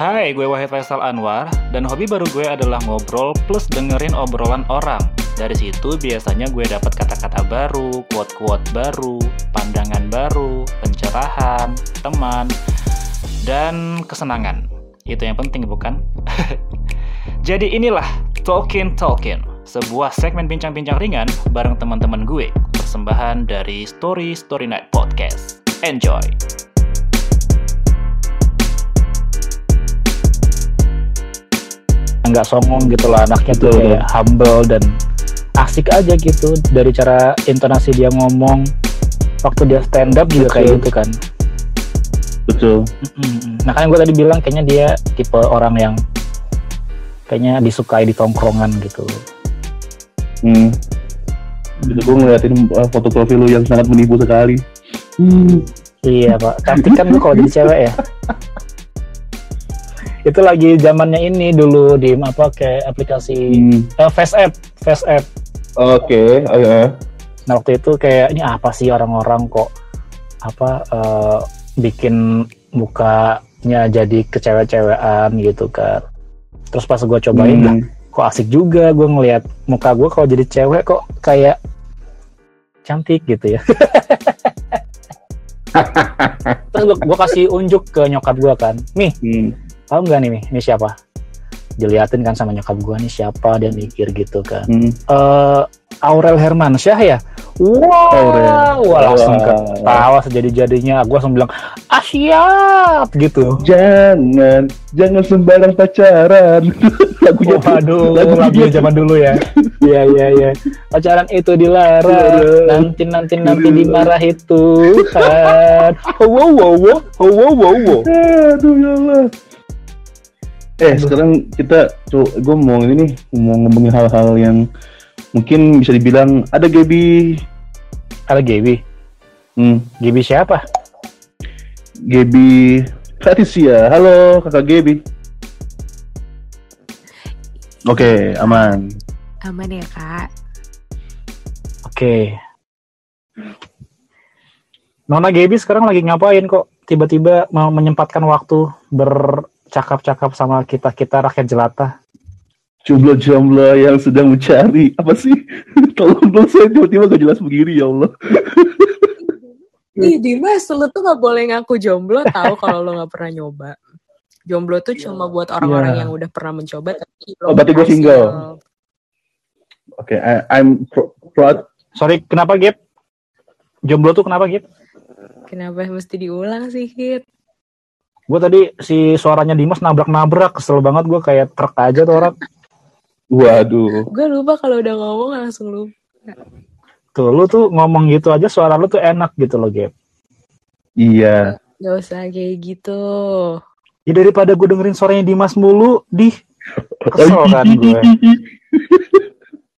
Hai, gue Wahid Faisal Anwar, dan hobi baru gue adalah ngobrol plus dengerin obrolan orang. Dari situ biasanya gue dapat kata-kata baru, quote-quote baru, pandangan baru, pencerahan, teman, dan kesenangan. Itu yang penting bukan? Jadi inilah Talkin Talkin, sebuah segmen bincang-bincang ringan bareng teman-teman gue, persembahan dari Story Story Night Podcast. Enjoy! Nggak songong gitu lah anaknya tuh Betul. kayak humble dan asik aja gitu dari cara intonasi dia ngomong. Waktu dia stand up juga kayak gitu kan. Betul. Nah kan gue tadi bilang kayaknya dia tipe orang yang kayaknya disukai di tongkrongan gitu. Hmm. Gitu, gue ngeliatin uh, foto profil lu yang sangat menipu sekali. Hmm. iya pak. Cantik kan lu kalau jadi cewek ya itu lagi zamannya ini dulu di apa kayak aplikasi Hmm. eh, face app face app oke oh, ya. Nah waktu itu kayak ini apa sih orang-orang kok apa eh, bikin mukanya jadi kecewe-cewean gitu kan. Terus pas gue cobain Hmm. lah, kok asik juga gue ngelihat muka gue kalau jadi cewek kok kayak cantik gitu ya. Terus gue kasih unjuk ke nyokap gue kan, nih Hmm. Tahu nggak nih, nih ini siapa? Diliatin kan sama nyokap gue nih siapa dia mikir gitu kan. Hmm. eh Aurel Hermansyah ya. Wah, Aurel. wah langsung ketawa sejadi-jadinya. Gue langsung bilang, ah siap gitu. jangan jangan sembarang pacaran lagunya Waduh, lagu lagu dia zaman dulu ya. Iya iya iya. Pacaran itu dilarang, nanti nanti nanti Dilarang. dimarahi Tuhan. Oh, wow wow wow, wow wow wow. aduh ya Allah eh sekarang kita gue mau ini nih mau ngomongin hal-hal yang mungkin bisa dibilang ada Gaby Ada Gaby. hmm, Gaby siapa? Gaby Patricia halo kakak Gaby Oke, aman. Aman ya kak? Oke. Nona Gaby sekarang lagi ngapain kok? Tiba-tiba mau menyempatkan waktu bercakap-cakap sama kita-kita rakyat jelata. Jomblo-jomblo yang sedang mencari apa sih? Tolong dong saya tiba-tiba gak jelas begini ya Allah. Ih Dimas, lu tuh gak boleh ngaku jomblo tahu kalau lo gak pernah nyoba. Jomblo tuh cuma buat orang-orang Iya. yang udah pernah mencoba tapi Oh, berarti gua berhasil. single. Oke, I- I'm pro- proud. Sorry, kenapa Gap? Jomblo tuh kenapa Gap? Kenapa mesti diulang sih, Kit? Gue tadi si suaranya Dimas nabrak-nabrak, kesel banget gue kayak truk aja tuh orang. Waduh. Gue lupa kalau udah ngomong langsung lupa. Tuh, lu tuh ngomong gitu aja suara lu tuh enak gitu loh Gap. Iya. Gak usah kayak gitu. Ya daripada gue dengerin suaranya Dimas mulu, di kesel kan gue.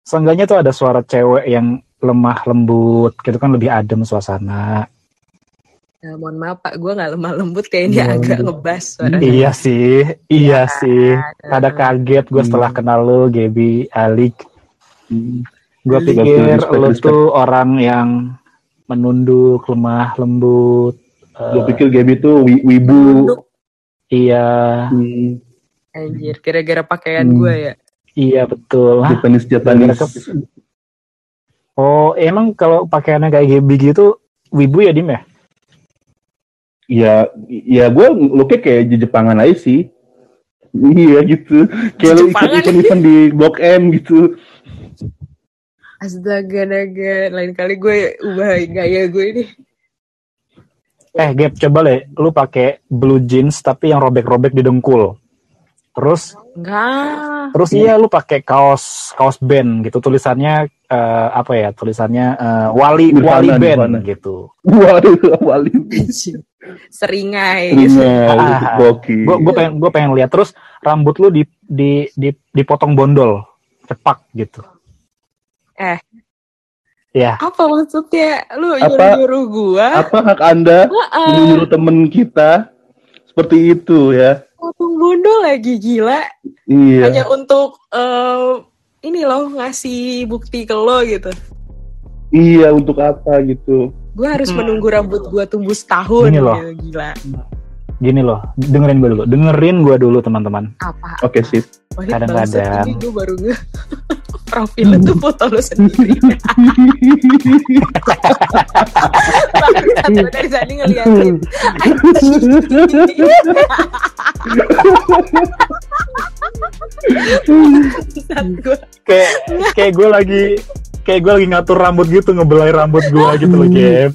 Seenggaknya tuh ada suara cewek yang lemah lembut gitu kan lebih adem suasana. Nah, mohon maaf Pak, gue gak lemah lembut kayaknya Iya, agak ngebas suaranya. Iya sih, iya sih. kan? Ada kaget gue setelah Hmm. kenal lu, Gaby, Alik. Hmm. Gue pikir Respect, respect. tuh orang yang menunduk, lemah, lembut. Eh, Gue pikir Gaby tuh wi- wibu. Nunduk. Iya, Hmm. Anjir, kira-kira pakaian Hmm. gue ya. iya betul. Japanese Japanese. Oh, emang kalau pakaiannya kayak Gaby gitu, wibu ya Dim ya? Ya, ya gue looknya kayak Jepangan aja sih. Iya gitu. Kayak lu Jepangan. event-event di Blok M gitu. Astaga, naga. Lain kali gue ubah gaya gue ini. Eh, Gap, coba deh, lu pakai blue jeans tapi yang robek-robek di dengkul. Terus, Enggak. terus iya lu pakai kaos kaos band gitu tulisannya eh, apa ya? Tulisannya eh, Wali Nirvana, Wali band Nirvana. gitu. Waduh, wali. Seringai gitu. Nah, Ah. boki. Gue gue pengen gue pengen lihat terus rambut lu di di di dipotong bondol, cepak gitu. Eh. Ya, Apa maksudnya? Lu Apa? nyuruh-nyuruh gua? Apa hak Anda Heeh. menyuruh temen kita seperti itu ya? Potong bondo lagi gila. Iya. Hanya untuk eh, ini loh ngasih bukti ke lo gitu. Iya, untuk apa gitu? Gue harus Hmm. menunggu rambut gue tumbuh setahun Gini loh. gitu, gila. gini loh, dengerin gue dulu, dengerin gue dulu teman-teman. Apa? Oke sip. Oh, Kadang-kadang. Ini gue baru nge profil itu foto lo sendiri. Dari tadi ngeliatin. Kayak kayak gue lagi kayak gue lagi ngatur rambut gitu, ngebelai rambut gue gitu loh, Gap.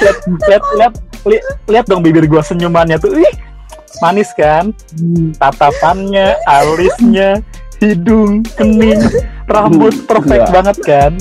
lihat lihat lihat li- lihat dong bibir gue senyumannya tuh. Ih manis kan? Tatapannya alisnya hidung kening rambut perfect banget kan